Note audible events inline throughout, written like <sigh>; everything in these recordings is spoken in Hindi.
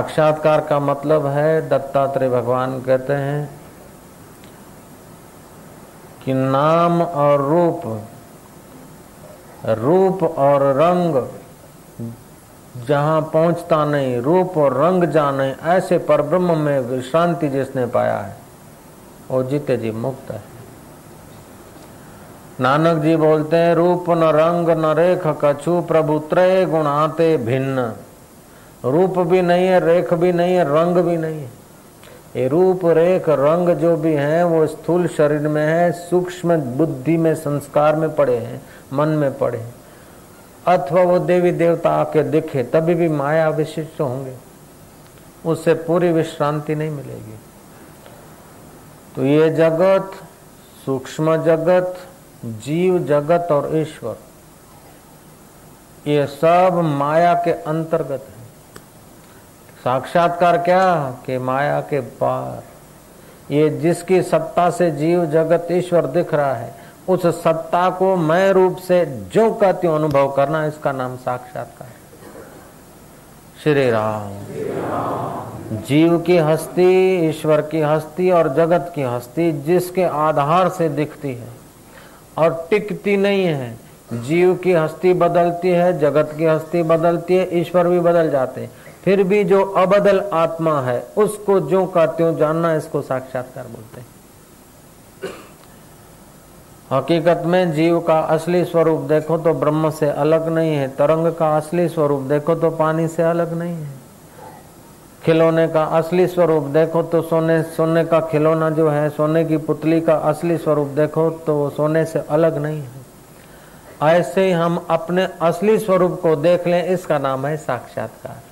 साक्षात्कार का मतलब है, दत्तात्रेय भगवान कहते हैं कि नाम और रूप रूप और रंग जहाँ पहुँचता नहीं, रूप और रंग जाने, ऐसे परब्रह्म में विश्रांति जिसने पाया है, वो जीते जी मुक्त है। नानक जी बोलते हैं, रूप न रंग न रेख कछु प्रभु त्रय गुणाते भिन्न। रूप भी नहीं है, रेख भी नहीं है, रंग भी नहीं है। ये रूप, रेख, रंग जो भी है, वो स्थूल शरीर में है, सूक्ष्म बुद्धि में, संस्कार में पड़े हैं, मन में पड़े हैं। अथवा वो देवी देवता आके दिखे, तभी भी माया विशिष्ट होंगे। उससे पूरी विश्रांति नहीं मिलेगी। तो ये जगत, सूक्ष्म जगत, जीव जगत और ईश्वर, ये सब माया के अंतर्गत है। साक्षात्कार क्या? कि माया के पार। ये जिसकी सत्ता से जीव जगत ईश्वर दिख रहा है, उस सत्ता को मैं रूप से जो कहती हूँ, अनुभव करना, इसका नाम साक्षात्कार श्री राम। जीव की हस्ती, ईश्वर की हस्ती और जगत की हस्ती जिसके आधार से दिखती है और टिकती नहीं है। जीव की हस्ती बदलती है, जगत की हस्ती बदलती है, ईश्वर भी बदल जाते हैं। फिर भी जो अबदल आत्मा है, उसको जो का त्यों जानना इसको साक्षात्कार बोलते हैं। हकीकत में जीव का असली स्वरूप देखो तो ब्रह्म से अलग नहीं है, तरंग का असली स्वरूप देखो तो पानी से अलग नहीं है। खिलौने का असली स्वरूप देखो तो सोने सोने का खिलौना जो है, सोने की पुतली का असली स्वरूप देखो तो वो सोने से अलग नहीं है। ऐसे ही हम अपने असली स्वरूप को देख लें, इसका नाम है साक्षात्कार।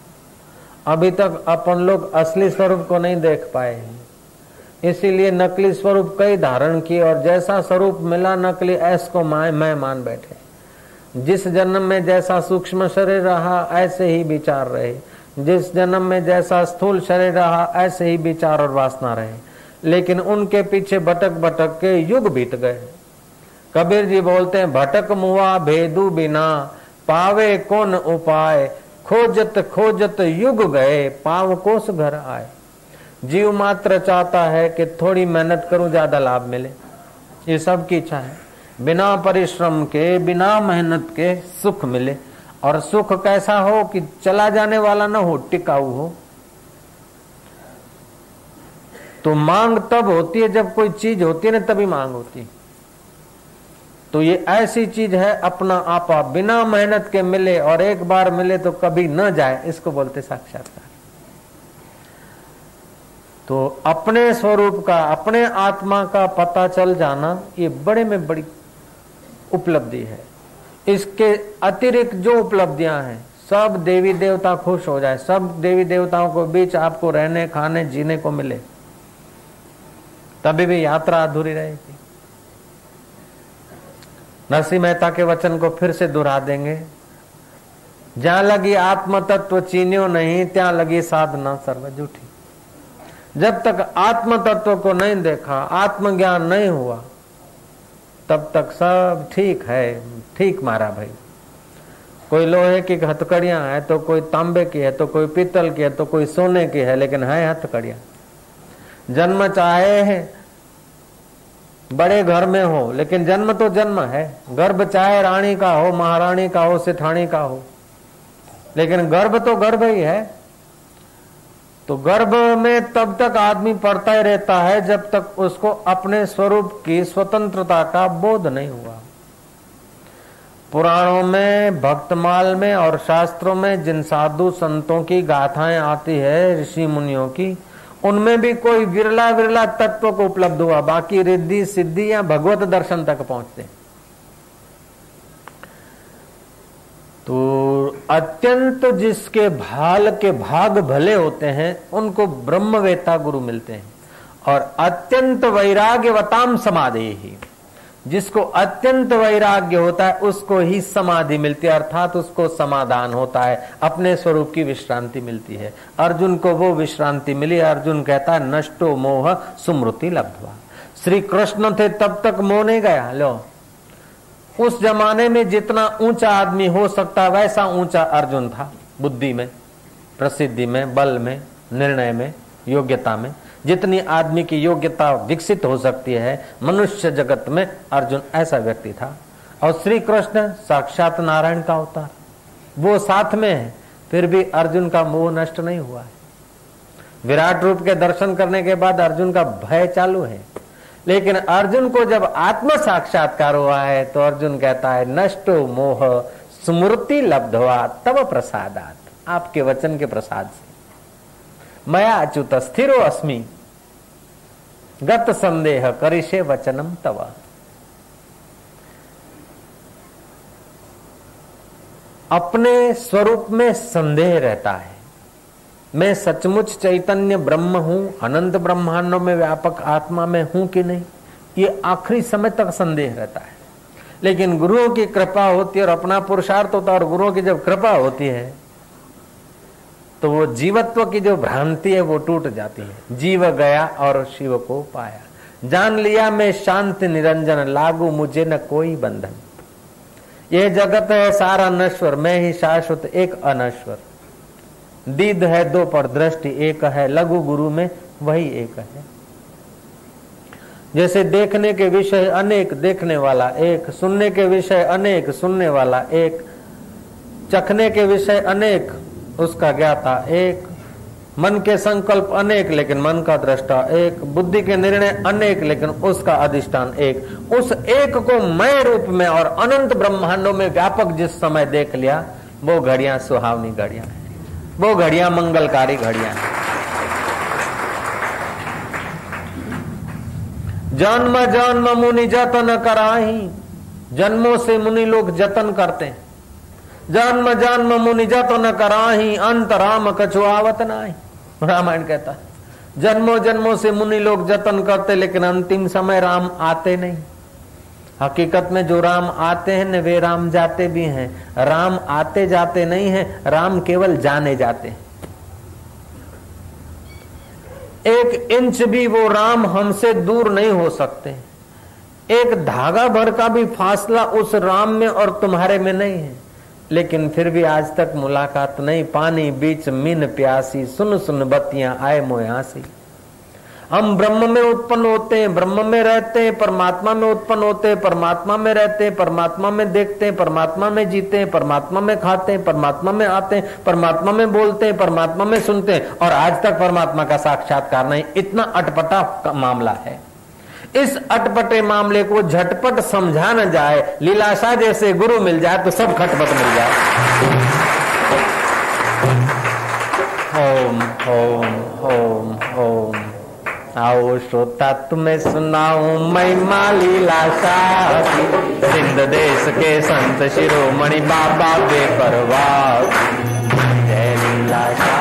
अभी तक अपन लोग असली स्वरूप को नहीं देख पाए इसीलिए नकली स्वरूप कई धारण किए और जैसा स्वरूप मिला नकली ऐस को मैं मान बैठे। जिस जन्म में जैसा सूक्ष्म शरीर रहा, ऐसे ही विचार रहे। जिस जन्म में जैसा स्थूल शरीर रहा, ऐसे ही विचार और वासना रहे। लेकिन उनके पीछे भटक भटक के युग बीत गए। कबीर जी बोलते हैं, भटक मुआ भेदू बिना, पावे कौन उपाय? खोजत खोजत युग गए, पाव कोस घर आए। जीव मात्र चाहता है कि थोड़ी मेहनत करूँ, ज़्यादा लाभ मिले। ये सब की इच्छा है। बिना परिश्रम के, बिना मेहनत के सुख मिले। और सुख कैसा हो कि चला जाने वाला ना हो, टिकाऊ हो। तो मांग तब होती है जब कोई चीज़ होती है ना, तभी मांग होती है। तो ये ऐसी चीज़ है, अपना आपा बिना मेहनत के मिले और एक बार मिले तो कभी न जाए, इसको बोलते साक्षात्कार। तो अपने स्वरूप का, अपने आत्मा का पता चल जाना, ये बड़े में बड़ी उपलब्धि है। इसके अतिरिक्त जो उपलब्धियाँ हैं, सब देवी देवता खुश हो जाए, सब देवी देवताओं को बीच आपको रहने, खाने, जीने को मिले, तभी भी यात्रा अधूरी रहेगी। नरसिंह मेहता के वचन को फिर से दोहरा देंगे। जहाँ लगी आत्म तत्व चीनियो नहीं, त्या लगी साधना सर्व जूठी जब तक आत्म तत्व को नहीं देखा, आत्मज्ञान नहीं हुआ, तब तक सब ठीक है, ठीक मारा भाई। कोई लोहे की हथकड़ियाँ है तो कोई तांबे की है तो कोई पीतल की है तो कोई सोने की है, लेकिन है हथकड़ियाँ। जन्म चाहे है बड़े घर में हो, लेकिन जन्म तो जन्म है। गर्भ चाहे रानी का हो, महारानी का हो, सिठानी का हो। लेकिन गर्भ तो गर्भ ही है। तो गर्भ में तब तक आदमी पढ़ता ही रहता है जब तक उसको अपने स्वरूप की स्वतंत्रता का बोध नहीं हुआ। पुराणों में, भक्तमाल में और शास्त्रों में जिन साधु संतों की गाथाएँ आती है, ऋषि मुनियों की उनमें भी कोई विरला विरला तत्व को उपलब्ध हुआ। बाकी रिद्धि, सिद्धि या भगवत दर्शन तक पहुँचते। तो अत्यंत जिसके भाल के भाग भले होते हैं, उनको ब्रह्मवेता गुरु मिलते हैं। और अत्यंत वैराग्यवताम समाधि ही। जिसको अत्यंत वैराग्य होता है, उसको ही समाधि मिलती है, अर्थात उसको समाधान होता है। अपने स्वरूप की विश्रांति मिलती है। अर्जुन को वो विश्रांति मिली, अर्जुन कहता है नष्टो मोह सुमृति लब्धवा। श्री कृष्ण थे, तब तक मोह नहीं गया। लो। उस जमाने में जितना ऊँचा आदमी हो सकता, वैसा ऊँचा अर्जुन था। बुद्धि में, प्रसिद्धि में, बल में, निर्णय में, योग्यता में। जितनी आदमी की योग्यता विकसित हो सकती है, मनुष्य जगत में अर्जुन ऐसा व्यक्ति था। और श्री कृष्ण साक्षात नारायण का अवतार। वो साथ में है, फिर भी अर्जुन का मोह नष्ट नहीं हुआ है। विराट रूप के दर्शन करने के बाद अर्जुन का भय चालू है। लेकिन अर्जुन को जब आत्म साक्षात्कार हुआ है तो अर्जुन कहता है, नष्टो मोह स्मृति लब्धवा तब प्रसादात। आपके वचन के प्रसाद से। मया अच्युत स्थिरो अस्मि। गत संदेह करिशे वचनम तव। अपने स्वरूप में संदेह रहता है। मैं सचमुच चैतन्य ब्रह्म हूँ, अनंत ब्रह्मांडों में व्यापक आत्मा में हूँ कि नहीं, ये आखिरी समय तक संदेह रहता है। लेकिन गुरुओं की कृपा होती है और अपना पुरुषार्थ होता है और गुरुओं की जब कृपा होती है तो वो जीवत्व की जो भ्रांति है वो टूट जाती है। जीव गया और शिव को पाया। जान लिया मैं शांति निरंजन, लागू मुझे न कोई बंधन। यह जगत है सारा नश्वर, मैं ही शाश्वत एक अनश्वर। दीद है दो पर दृष्टि, एक है लघु गुरु में वही एक है। जैसे देखने के विषय अनेक देखने वाला एक, सुनने के विषय अनेक, सुनने वाला एक, चखने के विषय अनेक उसका ज्ञाता एक। मन के संकल्प अनेक, लेकिन मन का दृष्टा एक। बुद्धि के निर्णय अनेक, लेकिन उसका अधिष्ठान एक। उस एक को मय रूप में और अनंत ब्रह्मांडों में व्यापक जिस समय देख लिया, वो घड़ियाँ सुहावनी घड़ियाँ है। वो घड़ियाँ मंगलकारी घड़ियाँ हैं। जन्म जन्म मुनि जतन कराही, जन्मों से मुनि लोग जतन करते हैं। जन्म जन्म मुनि जतन कराही, अंत राम कछुआवत नाही। रामायण कहता जन्मों जन्मों से मुनि लोग जतन करते, लेकिन अंतिम समय राम आते नहीं। हकीकत में जो राम आते हैं न वे राम जाते भी हैं। राम आते जाते नहीं है, राम केवल जाने जाते एक इंच भी वो राम हमसे दूर नहीं हो सकते। एक धागा भर का भी फासला उस राम में और तुम्हारे में नहीं है। लेकिन फिर भी आज तक मुलाकात नहीं पानी, बीच, मीन, प्यासी, सुन सुन, बत्तियाँ, आए मोयासी हम ब्रह्म में उत्पन्न होते हैं, ब्रह्म में रहते हैं, परमात्मा में उत्पन्न होते हैं, परमात्मा में रहते हैं, परमात्मा में देखते हैं, परमात्मा में जीते हैं, परमात्मा में खाते हैं, परमात्मा में आते हैं, परमात्मा में बोलते हैं, परमात्मा में सुनते हैं। और आज तक परमात्मा का साक्षात्कार नहीं, इतना अटपटा मामला है। इस अटपटे मामले को झटपट समझा न जाए, लीलाशाह जैसे गुरु मिल जाए तो सब खटपट मिल जाए। ओम ओम ओम ओम। आओ श्रोता, तुम्हें सुनाऊं महिमा लीला सिंध देश के संत शिरोमणि बाबा बेपरवाह जय लीला जय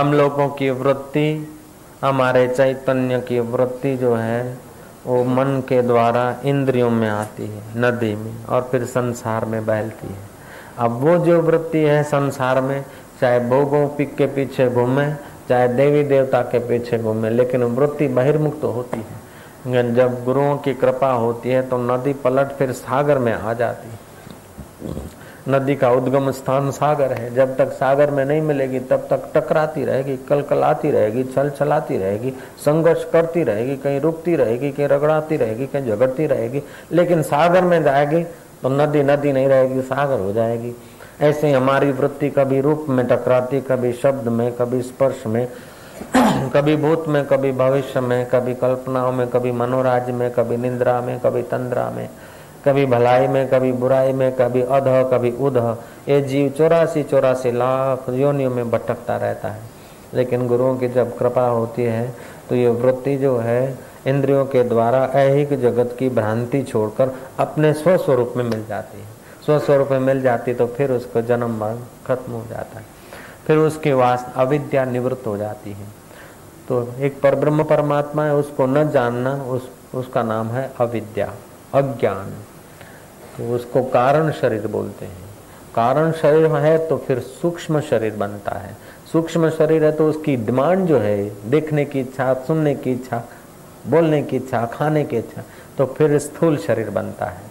हम लोगों की वृत्ति, हमारे चैतन्य की वृत्ति जो है, वो मन के द्वारा इंद्रियों में आती है, नदी में और फिर संसार में बहलती है। अब वो जो वृत्ति है संसार में, चाहे भोगों के पीछे घूमे, चाहे देवी देवता के पीछे घूमे, लेकिन वृत्ति बहिर्मुक्त तो होती है। जब गुरुओं की कृपा होती है तो नदी पलट फिर सागर में आ जाती है। नदी का उद्गम स्थान सागर है। जब तक सागर में नहीं मिलेगी, तब तक टकराती रहेगी कल कल आती रहेगी छल छलाती रहेगी, संघर्ष करती रहेगी, कहीं रुकती रहेगी, कहीं रगड़ाती रहेगी, कहीं झगड़ती रहेगी। लेकिन सागर में जाएगी तो नदी नदी नहीं रहेगी, सागर हो जाएगी। ऐसे ही हमारी वृत्ति कभी रूप में टकराती, कभी शब्द में, कभी स्पर्श में, <clears throat> कभी भूत में, कभी भविष्य में, कभी कल्पनाओं में, कभी मनोराज में, कभी निंद्रा में, कभी तंद्रा में। कभी भलाई में, कभी बुराई में, कभी अध, कभी उध। ये जीव चौरासी चौरासी लाख योनियों में भटकता रहता है। लेकिन गुरुओं की जब कृपा होती है तो ये वृत्ति जो है, इंद्रियों के द्वारा ऐहिक जगत की भ्रांति छोड़कर अपने स्वस्वरूप में मिल जाती है। स्वस्वरूप में मिल जाती तो फिर उसका जन्म मरण खत्म हो जाता है। फिर उसके वास, अविद्या निवृत्त हो जाती है। तो एक पर ब्रह्म परमात्मा है, उसको न जानना, उस, उसका नाम है अविद्या, अज्ञान। तो उसको कारण शरीर बोलते हैं। कारण शरीर है तो फिर सूक्ष्म शरीर बनता है। सूक्ष्म शरीर है तो उसकी डिमांड जो है, देखने की इच्छा, सुनने की इच्छा, बोलने की इच्छा, खाने की इच्छा तो फिर स्थूल शरीर बनता है।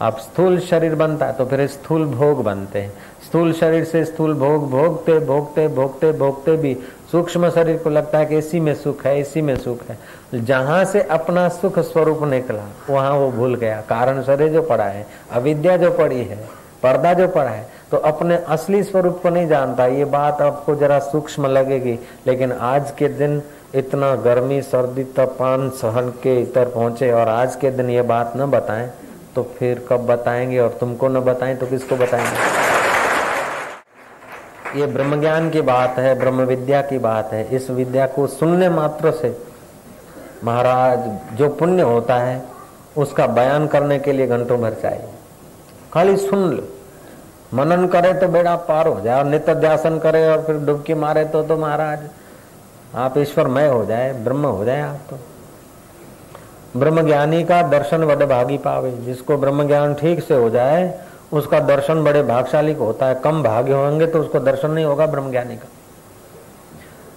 अब स्थूल शरीर बनता है तो फिर स्थूल भोग बनते हैं। स्थूल शरीर से स्थूल भोग, भोगते भोगते भोगते भोगते भी सूक्ष्म शरीर को लगता है कि इसी में सुख है, इसी में सुख है। जहाँ से अपना सुख स्वरूप निकला, वहाँ वो भूल गया। कारण शरीर जो पड़ा है, अविद्या जो पड़ी है, पर्दा जो पड़ा है तो अपने असली स्वरूप को नहीं जानता। ये बात आपको जरा सूक्ष्म लगेगी, लेकिन आज के दिन इतना गर्मी, सर्दी तपान सहन के इतर पहुँचे और आज के दिन ये बात न बताएँ तो फिर कब बताएँगे और तुमको न बताएँ तो किसको बताएँगे? ये ब्रह्म ज्ञान की बात है ब्रह्म विद्या की बात है। इस विद्या को सुनने मात्र से महाराज जो पुण्य होता है, उसका बयान करने के लिए घंटों भर चाहिए। खाली सुन लो। मनन करे तो बेड़ा पार हो जाए, और नित्य ध्यासन करे और फिर डुबकी मारे तो तो महाराज, आप ईश्वरमय हो जाए, ब्रह्म हो जाए आप तो। ब्रह्म ज्ञानी का दर्शन वड भागी पावे। जिसको ब्रह्म ज्ञान ठीक से हो जाए उसका दर्शन बड़े भागशाली को होता है। कम भाग्य होंगे तो उसको दर्शन नहीं होगा ब्रह्म ज्ञानी का।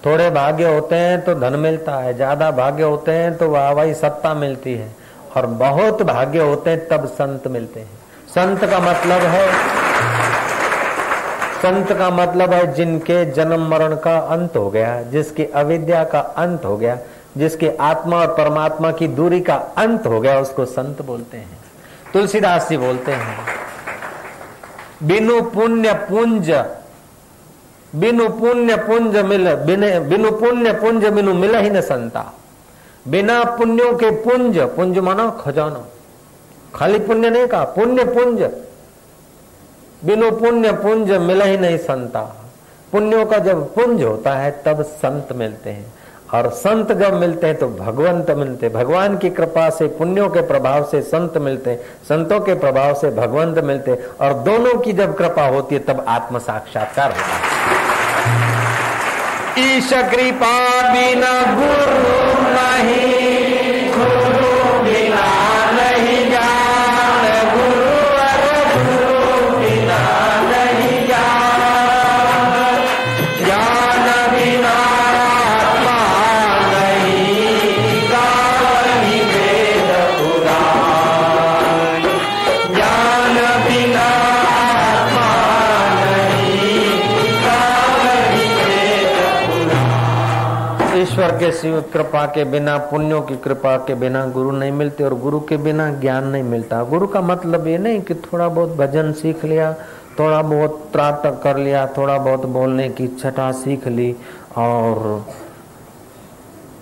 थोड़े भाग्य होते हैं तो धन मिलता है, ज़्यादा भाग्य होते हैं तो वाहवाही सत्ता मिलती है। और बहुत भाग्य होते हैं तब संत मिलते हैं। संत का मतलब है, संत का मतलब है जिनके जन्म मरण का अंत हो गया, जिसकी अविद्या का अंत हो गया, जिसके आत्मा और परमात्मा की दूरी का अंत हो गया, उसको संत बोलते हैं। तुलसीदास जी बोलते हैं बिनु पुण्य पुंज, बिनु पुण्य पुंज मिल, बिनु पुण्य पुंज बिनु मिल ही न संता। बिना पुण्यों के पुंज पुंज माना खजाना। खाली पुण्य नहीं कहा, पुण्य पुंज। बिनु पुण्य पुंज मिल ही नहीं संता। पुण्यों का जब पुंज होता है, तब संत मिलते हैं। और संत जब मिलते हैं तो भगवंत मिलते भगवान की कृपा से, पुण्यों के प्रभाव से संत मिलते हैं। संतों के प्रभाव से भगवंत मिलते और दोनों की जब कृपा होती है, तब आत्म साक्षात्कार होता है। ईश कृपा बिना गुरु नहीं। जैसी कृपा के बिना, पुण्यों की कृपा के बिना गुरु नहीं मिलते और गुरु के बिना ज्ञान नहीं मिलता। गुरु का मतलब ये नहीं कि थोड़ा बहुत भजन सीख लिया, थोड़ा बहुत त्राटक कर लिया, थोड़ा बहुत बोलने की छटा सीख ली और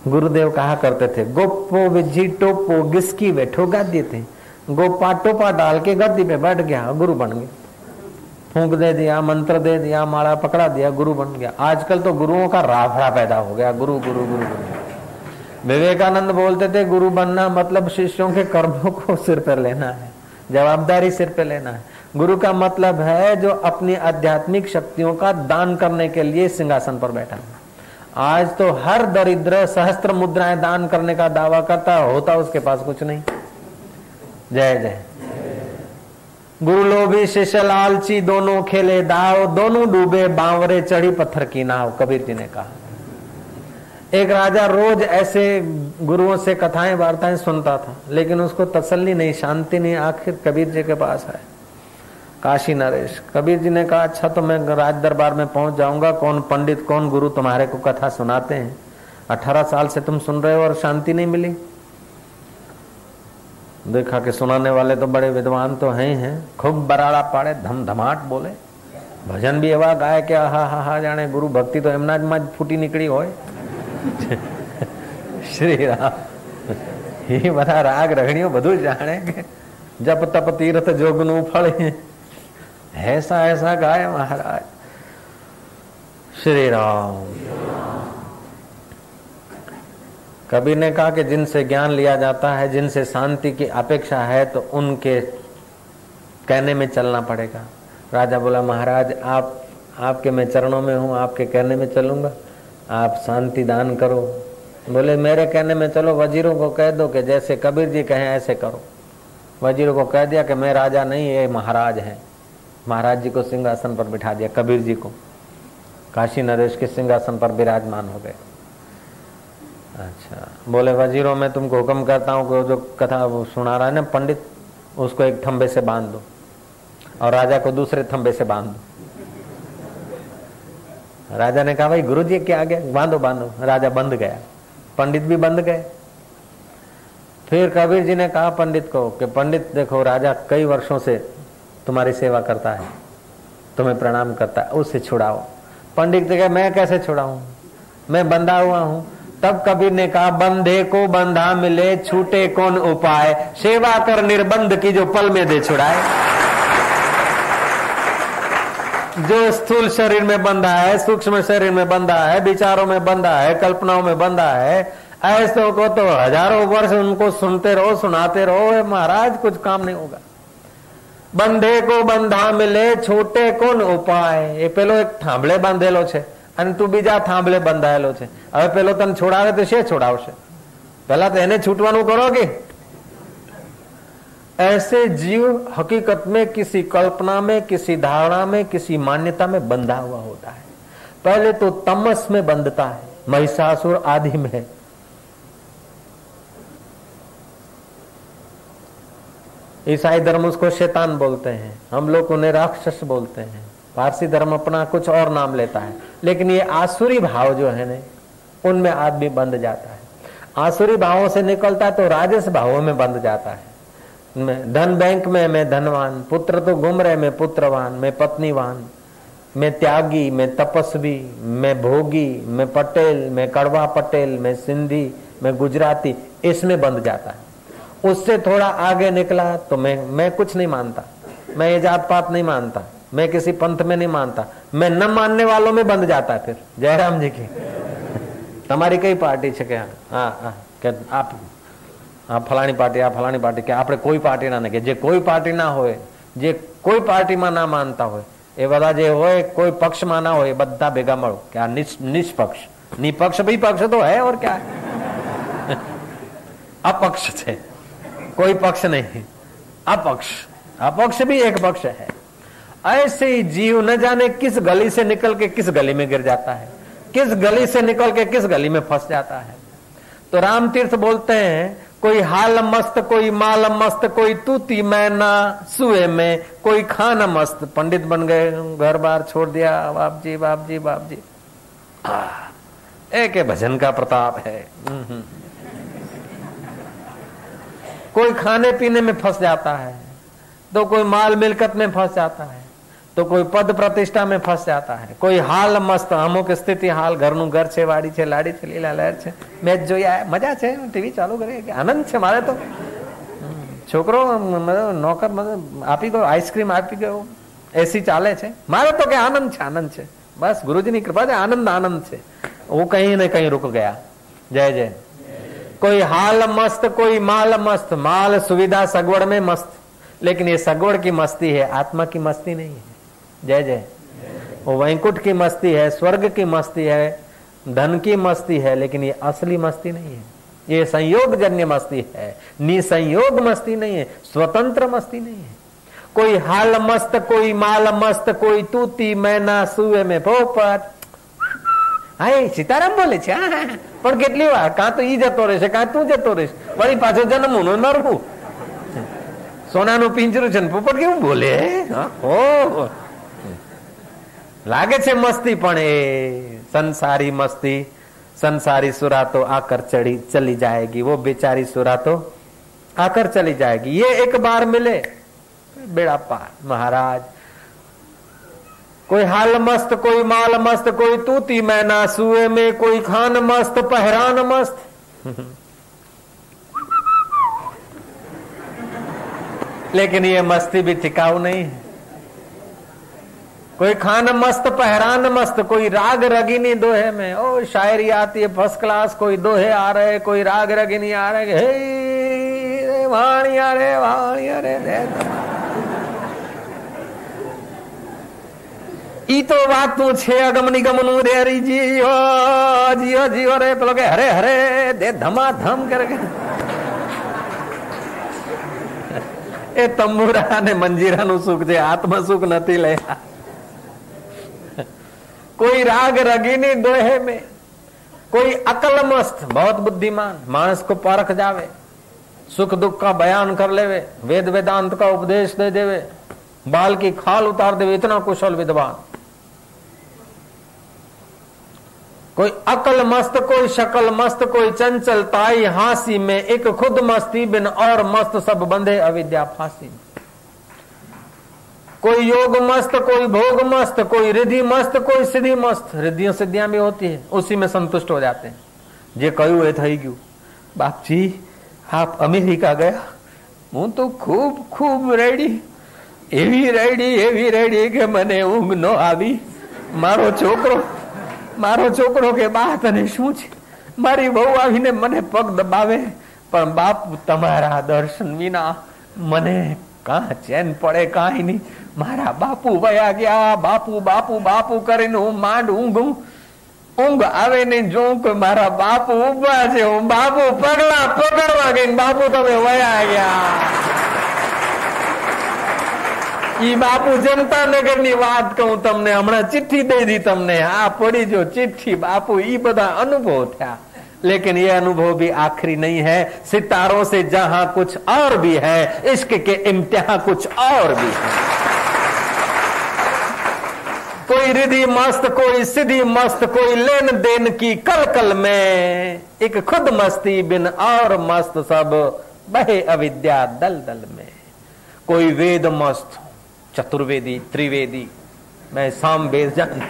गुरुदेव कहा करते थे, गोपो विजी टोपो, गिसकी बैठो गादी थे गोपा टोपा डाल के गद्दी पे बैठ गया, गुरु बन गया। फूंक दे दिया, मंत्र दे दिया, माला पकड़ा दिया, गुरु बन गया। आजकल तो गुरुओं का राफड़ा पैदा हो गया, गुरु गुरु गुरु गुरु। विवेकानंद बोलते थे, गुरु बनना मतलब शिष्यों के कर्मों को सिर पर लेना है, जवाबदारी सिर पर लेना है। गुरु का मतलब है जो अपनी आध्यात्मिक शक्तियों का दान करने के लिए सिंहासन पर बैठा आज तो हर दरिद्र सहस्त्र मुद्राएँ दान करने का दावा करता, होता उसके पास कुछ नहीं। जय जय। गुरु लोभी, शिष्य लालची दोनों खेले दाव, दोनों डूबे बावरे चढ़ी पत्थर की नाव, कबीर जी ने कहा। एक राजा रोज ऐसे गुरुओं से कथाएँ, वार्ताएँ सुनता था, लेकिन उसको तसल्ली नहीं, शांति नहीं, आखिर कबीर जी के पास आए काशी नरेश, कबीर जी ने कहा अच्छा तो मैं राज दरबार में पहुँच जाऊँगा। कौन पंडित, कौन गुरु तुम्हारे को कथा सुनाते हैं? अठारह साल से तुम सुन रहे हो और शांति नहीं मिली? देखा कि सुनाने वाले तो बड़े विद्वान तो हैं हैं खूब बराड़ा पाड़े धम धमाट बोले भजन भी एवा गाय કે હા હા હા જાણે ગુરુ ભક્તિ તો એમના જ માં ફૂટી નીકળી હોય <laughs> શ્રી રામ <laughs> એ બધા રાગ રગણીઓ બધું જાણે કે જપ તપ તીર્થ જોગનું ફળ ऐसा <laughs> ऐसा गाय महाराज श्री राम कबीर ने कहा कि जिनसे ज्ञान लिया जाता है, जिनसे शांति की अपेक्षा है तो उनके कहने में चलना पड़ेगा। राजा बोला, महाराज, आप, आपके मैं चरणों में हूँ, आपके कहने में चलूँगा। आप शांति दान करो। बोले, मेरे कहने में चलो, वजीरों को कह दो कि जैसे कबीर जी कहें, ऐसे करो। वजीरों को कह दिया कि मैं राजा नहीं, ये महाराज हैं। महाराज जी को सिंहासन पर बिठा दिया, कबीर जी को। काशी नरेश के सिंहासन पर विराजमान हो गए। अच्छा। बोले, वजीरों, में तुमको हुक्म करता हूँ जो कथा वो सुना रहा है ना पंडित, उसको एक थम्बे से बाँध दो और राजा को दूसरे थंबे से बाँध दो। राजा ने कहा, भाई गुरु जी क्या आ गया बांधो बांधो। राजा बंद गया। पंडित भी बंद गए। फिर कबीर जी ने कहा पंडित को कि, पंडित, देखो, राजा कई वर्षों से तुम्हारी सेवा करता है, तुम्हें प्रणाम करता है उससे छुड़ाओ। पंडित ने कहा, मैं कैसे छुड़ाऊं? मैं बंधा हुआ हूँ तब कबीर ने कहा बंधे को बंधा मिले छूटे कौन उपाय सेवा कर निर्बंध की जो पल में दे छुड़ाए जो स्थूल शरीर में बंधा है सूक्ष्म शरीर में बंधा है विचारों में बंधा है कल्पनाओं में बंधा है ऐसों को तो हजारों वर्ष उनको सुनते रहो सुनाते रहो महाराज कुछ काम नहीं होगा બંધે કો બંધા મિલે છોટે કોણ ઉપાય એ પેલો એક થાંભલે બાંધેલો છે અને તું બીજા થાંભલે બંધાયેલો છે હવે પેલો તને છોડાવે તો છે છોડાવશે પેલા તો એને છૂટવાનું કરો કે ऐसे जीव हकीकत में किसी कल्पना में किसी धारणा में किसी मान्यता में बंधा हुआ होता है पहले तो तमस में बंधता है महिषासुर आदि में ईसाई धर्म उसको शैतान बोलते हैं हम लोग उन्हें राक्षस बोलते हैं पारसी धर्म अपना कुछ और नाम लेता है। लेकिन ये आसुरी भाव जो है ना, उनमें आदमी बंध जाता है। आसुरी भावों से निकलता तो राजस भावों में बंध जाता है। मैं धन बैंक में मैं धनवान, पुत्र तो घूम रहे मैं पुत्रवान, मैं पत्नीवान, मैं त्यागी, मैं तपस्वी, मैं भोगी, मैं पटेल, मैं कड़वा पटेल, मैं सिंधी, मैं गुजराती, इसमें बंध जाता है। उससे थोड़ा आगे निकला तो मैं मैं कुछ नहीं मानता। मैं ये जात पात नहीं मानता। मैं किसी पंथ में नहीं मानता मैं न मानने वालों में बंध जाता है फिर जयराम जी की તમારી કઈ પાર્ટી છે કે હા હા કે આપ આ ફલાણી પાર્ટી આ ફલાણી પાર્ટી કે આપણે કોઈ પાર્ટીના નહીં કે જે કોઈ પાર્ટીના હોય જે કોઈ પાર્ટીમાં ના માનતા હોય એ બધા જે હોય કોઈ પક્ષમાં ના હોય એ બધા ભેગા મળો કે આ નિષ્પક્ષ નિપક્ષ ભી પક્ષ તો હે ઓર ક્યાં અપક્ષ છે कोई पक्ष नहीं अपक्ष अपक्ष भी एक पक्ष है ऐसे ही जीव न जाने किस गली से निकल के किस गली में गिर जाता है किस गली से निकल के किस गली में फंस जाता है। तो राम तीर्थ बोलते हैं कोई हाल मस्त कोई माल मस्त कोई तूती मैना सुए में कोई खान मस्त। पंडित बन गए घर बार छोड़ दिया बाप जी बाप जी बाप जी। एक भजन का प्रताप है। हम्म, हम्म। कोई खाने पीने में फंस जाता है तो कोई माल मिलकत में फंस जाता है। तो कोई पद प्रतिष्ठा में फस जाता है। कोई हाल मस्त, अमुक स्थिति, हाल घर न घर छे, वाड़ी छे, लाड़ी छे, लीला लहर छे, मैच जो है, मज़ा छे, टीवी चालू करे आनंद छे मारे तो। हम्म, छोकरो मतलब नौकर मतलब आप गयो आइसक्रीम, आपी गयो एसी चाले छे। मारे तो के आनंद छे आनंद छे। बस गुरु जी कृपा छे, आनंद आनंद छे। वो कहीं ने कहीं रुक गया। जय जय। कोई हाल मस्त, कोई माल मस्त, माल सुविधा सगवड़ में मस्त। लेकिन ये सगवड़ की मस्ती है, आत्मा की मस्ती नहीं है। जय जय वो वैंकुट की मस्ती है स्वर्ग की मस्ती है धन की मस्ती है लेकिन ये असली मस्ती नहीं है ये संयोग जन्य मस्ती है निसंयोग मस्ती नहीं है स्वतंत्र मस्ती नहीं है कोई हाल मस्त कोई माल मस्त कोई तूती मैना સુવે में પોપટ હાય સીતારામ બોલે છે પણ કેટલી વાર કાં તો ઈ જતો રહેશે કાં તું જતો રહેશે વળી પાછો જન્મ નું નરવું સોનાનું પિંજરું છે ને પોપટ કેવું બોલે ઓ લાગે છે મસ્તી પણ એ संसारी मस्ती संसारी सुरा तो आकर चढ़ी चली जाएगी वो बेचारी सुरा तो आकर चली जाएगी ये एक बार मिले बेड़ा पार महाराज कोई हाल मस्त कोई माल मस्त कोई तूती मैना सुए में कोई खान मस्त पहरान मस्त लेकिन ये मस्ती भी टिकाऊ नहीं है कोई खान मस्त पहरान मस्त कोई राग रगिनी दोहे में ओ शायरी आती है फर्स्ट क्लास कोई दोहे आ रहे कोई राग रगिनी आ रहे हे रे वाणिया रे वाणिया रे दे ઈ તો વાતું છે અગમ નિગમનું રે હરી જીઓ જીઓ જીઓ રે પેલો કે હરે હરે દે ધમાધમ કરે કે એ તંબુરા અને મંજીરાનું સુખ છે આત્મ સુખ નથી લયા कोई राग रगीनी दोहे में, कोई अकल मस्त, बहुत बुद्धिमान, मानस को परख जावे, सुख दुख का बयान कर लेवे, वेद वेदांत का उपदेश दे देवे, बाल की खाल उतार देवे, इतना कुशल विद्वान। कोई अकल मस्त, कोई शकल मस्त, कोई चंचल ताई हासी में, एक खुद मस्ती बिन और मस्त सब बंधे अविद्या फांसी में। कोई योग मस्त कोई भोग मस्त कोई रिधि मस्त कोई सिद्धि मस्त रिद्धियों सिद्धियां भी होती है उसी में संतुष्ट हो जाते हैं જે કહ્યું એ થઈ ગયું બાપજી આપ અમેરિકા ગયા હું તો ખૂબ ખૂબ રેડી એવી રેડી એવી રેડી કે મને ઊંઘ ન આવી મારો છોકરો મારો છોકરો કે બા તને શું છે મારી બહુ આવીને મને પગ દબાવે પણ બાપ તમારા દર્શન વિના મને કાં ચેન પડે કાંઈ નહીં. મારા બાપુ વયા ગયા, બાપુ બાપુ બાપુ કરીને હું માંડ ઊંઘું. ઊંઘ આવે ને જોઉં કે મારા બાપુ ઊભા છે. હું બાપુ પગલા પકડવા ગઈ બાપુ તમે વયા ગયા. ઈ બાપુ જનતાનગરની વાત કહું તમને, હમણાં ચિઠ્ઠી દઈ દી તમને. આ પડી જો ચિઠ્ઠી બાપુ, ઈ બધા અનુભવ થયા. लेकिन ये अनुभव भी आखिरी नहीं है। सितारों से जहाँ कुछ और भी है, इश्क के इम्तिहा कुछ और भी है। कोई रिधि मस्त, कोई सीधी मस्त, कोई लेन देन की कल कल में। एक खुद मस्ती बिन और मस्त सब बहे अविद्या दल दल में। कोई वेद मस्त, चतुर्वेदी, त्रिवेदी, मैं साम वेद जान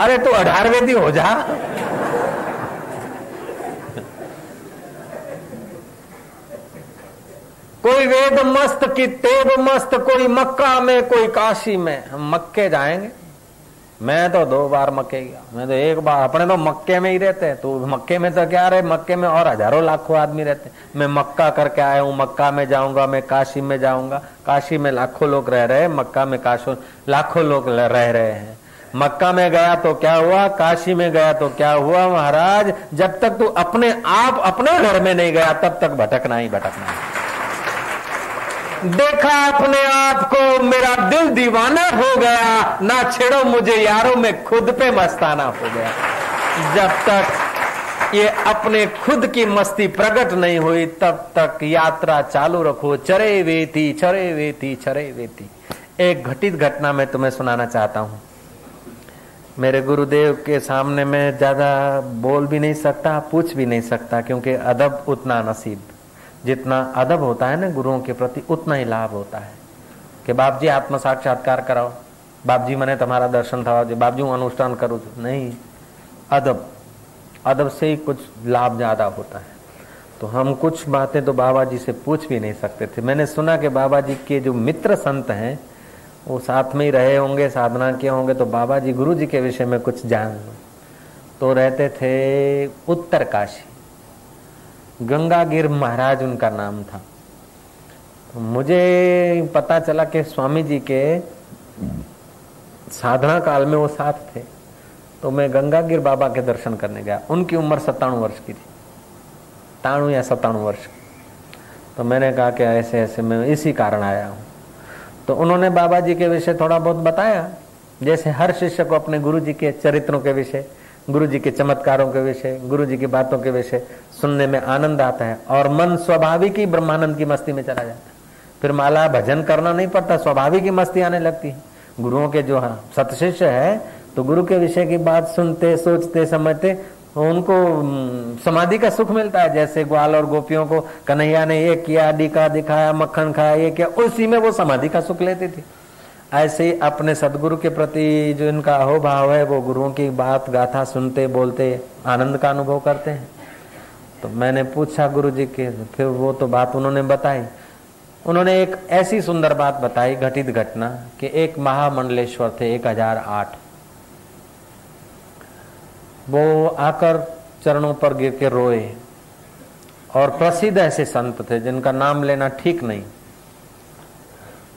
अरे तो अठार वेदी हो जा। कोई वेद मस्त की तेब मस्त, कोई मक्का में, कोई काशी में। हम मक्के जाएँगे। मैं तो दो बार मक्के गया। मैं तो एक बार, अपने तो मक्के में ही रहते हैं। तो मक्के में तो क्या रहे मक्के में और हज़ारों लाखों आदमी रहते हैं। मैं मक्का करके आया हूँ। मक्का में जाऊँगा, मैं काशी में जाऊँगा। काशी में लाखों लोग रह रहे हैं। मक्का में काशो, लाखों लोग रह रहे हैं। मक्का में गया तो क्या हुआ? काशी में गया तो क्या हुआ महाराज? जब तक तू अपने आप, अपने घर में नहीं गया, तब तक भटकना ही भटकना है। देखा अपने आप को, मेरा दिल दीवाना हो गया। ना छेड़ो मुझे, यारों में खुद पे मस्ताना हो गया। जब तक ये अपने खुद की मस्ती प्रकट नहीं हुई, तब तक यात्रा चालू रखो। चरे वेती चरे वेती चरे वेती। एक घटित घटना मैं तुम्हें सुनाना चाहता हूँ। मेरे गुरुदेव के सामने मैं ज़्यादा बोल भी नहीं सकता, पूछ भी नहीं सकता, क्योंकि अदब उतना नसीब जितना अदब होता है ना गुरुओं के प्रति, उतना ही लाभ होता है। कि बाप जी आत्म साक्षात्कार कराओ। बाप जी मैंने, तुम्हारा दर्शन था बाप जी अनुष्ठान करूँ नहीं। अदब। अदब से ही कुछ लाभ ज़्यादा होता है। तो हम कुछ बातें तो बाबा जी से पूछ भी नहीं सकते थे। मैंने सुना कि बाबा जी के जो मित्र संत हैं, वो साथ में ही रहे होंगे, साधना किए होंगे तो बाबा जी गुरु जी के विषय में कुछ जान तो रहते थे उत्तर काशी गंगागिर महाराज उनका नाम था। तो मुझे पता चला कि स्वामी जी के साधना काल में वो साथ थे। तो मैं गंगागिर बाबा के दर्शन करने गया। उनकी उम्र सत्ताणु वर्ष की थी। ताणु या सत्ताणु वर्ष। तो मैंने कहा कि ऐसे ऐसे मैं इसी कारण आया हूँ। तो उन्होंने बाबा जी के विषय थोड़ा बहुत बताया। जैसे हर शिष्य को अपने गुरु जी के चरित्रों के विषय गुरु जी के चमत्कारों के विषय गुरु जी की बातों के विषय सुनने में आनंद आता है और मन स्वाभाविक ही ब्रह्मानंद की मस्ती में चला जाता है। फिर माला भजन करना नहीं पड़ता, स्वाभाविक ही मस्ती आने लगती है। गुरुओं के जो हाँ सतशिष्य है तो गुरु के विषय की बात सुनते, सोचते, समझते, उनको समाधि का सुख मिलता है। जैसे ग्वाल और गोपियों को, कन्हैया ने ये किया, डिका दिखाया, मक्खन खाया, ये किया, उसी में वो समाधि का सुख लेती थी। ऐसे अपने सदगुरु के प्रति जो इनका अहोभाव है, वो गुरुओं की बात गाथा सुनते, बोलते, आनंद का अनुभव करते हैं। तो मैंने पूछा गुरु जी के, फिर वो तो बात उन्होंने बताई। उन्होंने एक ऐसी सुंदर बात बताई, घटित घटना, कि एक महामंडलेश्वर थे, एक हज़ार आठ। वो आकर चरणों पर गिर के रोए। और प्रसिद्ध ऐसे संत थे, जिनका नाम लेना ठीक नहीं।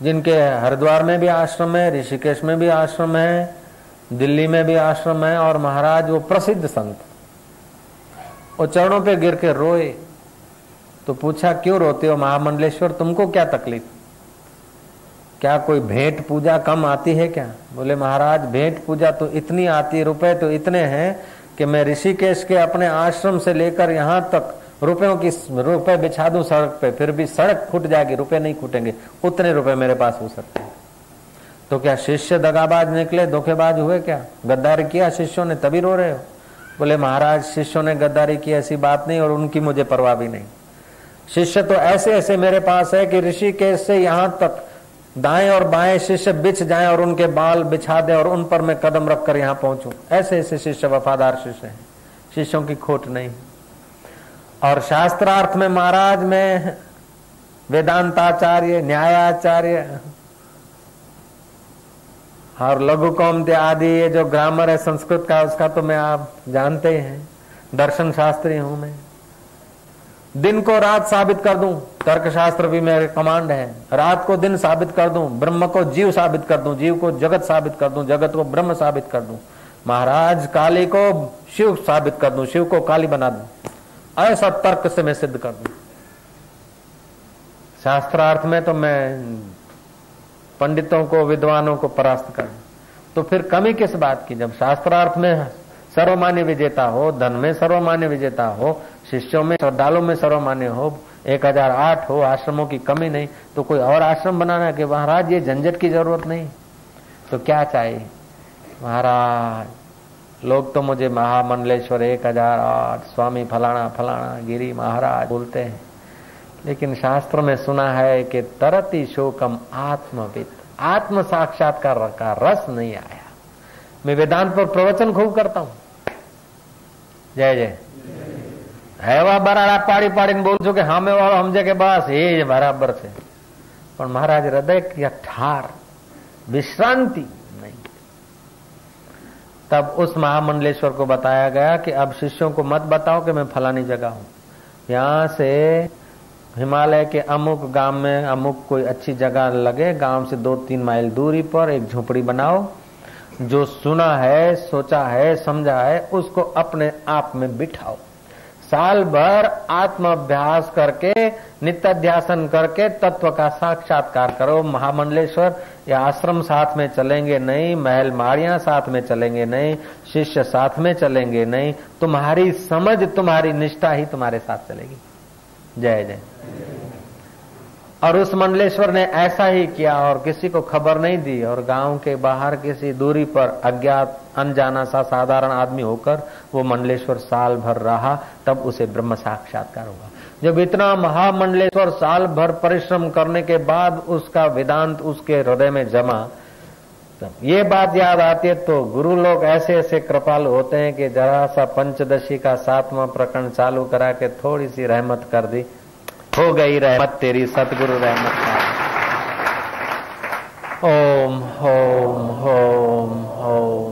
जिनके हरिद्वार में भी आश्रम है, ऋषिकेश में भी आश्रम है, दिल्ली में भी आश्रम है और महाराज वो प्रसिद्ध संत। वो चरणों पे गिर के रोए। तो पूछा, क्यों रोते हो महामंडलेश्वर? तुमको क्या तकलीफ़? क्या कोई भेंट पूजा कम आती है क्या? बोले, महाराज, भेंट पूजा तो इतनी आती है रुपए तो इतने हैं कि मैं ऋषिकेश के अपने आश्रम से लेकर यहाँ तक रुपयों की रुपए बिछा दू सड़क पे, फिर भी सड़क फूट जाएगी, रुपए नहीं फूटेंगे, उतने रुपए मेरे पास हो सकते हैं। तो क्या शिष्य दगाबाज निकले, धोखेबाज हुए क्या? गद्दारी किया शिष्यों ने, तभी रो रहे हो? बोले, महाराज, शिष्यों ने गद्दारी की, ऐसी बात नहीं, और उनकी मुझे परवाह भी नहीं। शिष्य तो ऐसे ऐसे मेरे पास है कि ऋषिकेश से यहाँ तक दाएँ और बाएँ शिष्य बिछ जाएँ और उनके बाल बिछा दे और उन पर मैं कदम रखकर यहाँ पहुंचू। ऐसे ऐसे शिष्य, वफादार शिष्य हैं। शिष्यों की खोट नहीं। और शास्त्रार्थ में महाराज में वेदांताचार्य, न्यायाचार्य और लघु कौमते आदि, ये जो ग्रामर है, संस्कृत का, उसका तो मैं आप जानते हैं दर्शन शास्त्री हूँ मैं। दिन को रात साबित कर दूँ तर्क शास्त्र भी मेरे कमांड है। रात को दिन साबित कर दूँ, ब्रह्म को जीव साबित कर दूँ, जीव को जगत साबित कर दूँ, जगत को ब्रह्म साबित कर दूँ। महाराज काली को शिव साबित कर दूँ, शिव को काली बना दूँ। ऐसा तर्क से मैं सिद्ध कर दू। शास्त्रार्थ में तो मैं पंडितों को, विद्वानों को परास्त कर तो फिर कमी किस बात की? जब शास्त्रार्थ में सर्वमान्य विजेता हो, धन में सर्वमान्य विजेता हो, शिष्यों में श्रद्धालु में सर्वमान्य हो, एक हज़ार आठ हो, आश्रमों की कमी नहीं तो कोई और आश्रम बनाना कि महाराज, ये झंझट की ज़रूरत नहीं। तो क्या चाहिए? महाराज लोग तो मुझे महामंडलेश्वर एक हजार आठ स्वामी फलाना फलाना गिरी महाराज बोलते हैं लेकिन शास्त्र में सुना है कि तरती शोकम आत्मविद आत्म साक्षात्कार का रस नहीं आया मैं वेदांत पर प्रवचन खूब करता हूं જય જય એવા બરાડા પાડી પાડીને બોલું છું કે સામે વાળો સમજે કે બસ એ જ બરાબર છે પણ મહારાજ હૃદય ઠાર विश्रांति नहीं तब उस महामंडलेश्वर को बताया गया कि अब शिष्यों को मत बताओ कि मैं फलानी जगह हूँ। यहाँ से हिमालय के अमुक गाँव में अमुक कोई अच्छी जगह लगे, गाँव से दो तीन माइल दूरी पर एक झोपड़ी बनाओ। जो सुना है, सोचा है, समझा है, उसको अपने आप में बिठाओ। साल भर आत्म अभ्यास करके, नित्याध्यासन करके तत्व का साक्षात्कार करो। महामंडलेश्वर या आश्रम साथ में चलेंगे नहीं, महल माड़िया साथ में चलेंगे नहीं, शिष्य साथ में चलेंगे नहीं, तुम्हारी समझ, तुम्हारी निष्ठा ही तुम्हारे साथ चलेगी। जय जय। और उस मंडलेश्वर ने ऐसा ही किया और किसी को खबर नहीं दी और गाँव के बाहर किसी दूरी पर अज्ञात, अनजाना सा साधारण आदमी होकर वो मंडलेश्वर साल भर रहा, तब उसे ब्रह्म साक्षात्कार होगा जब इतना महामंडलेश्वर साल भर परिश्रम करने के बाद उसका वेदांत उसके हृदय में जमा, तब ये बात याद आती है तो गुरु लोग ऐसे ऐसे कृपालु होते हैं कि जरा सा पंचदशी का सातवां प्रकरण चालू करा के थोड़ी सी रहमत कर दी। हो गई रहमत तेरी, सतगुरु रहमत ओम ओम ओम ओम।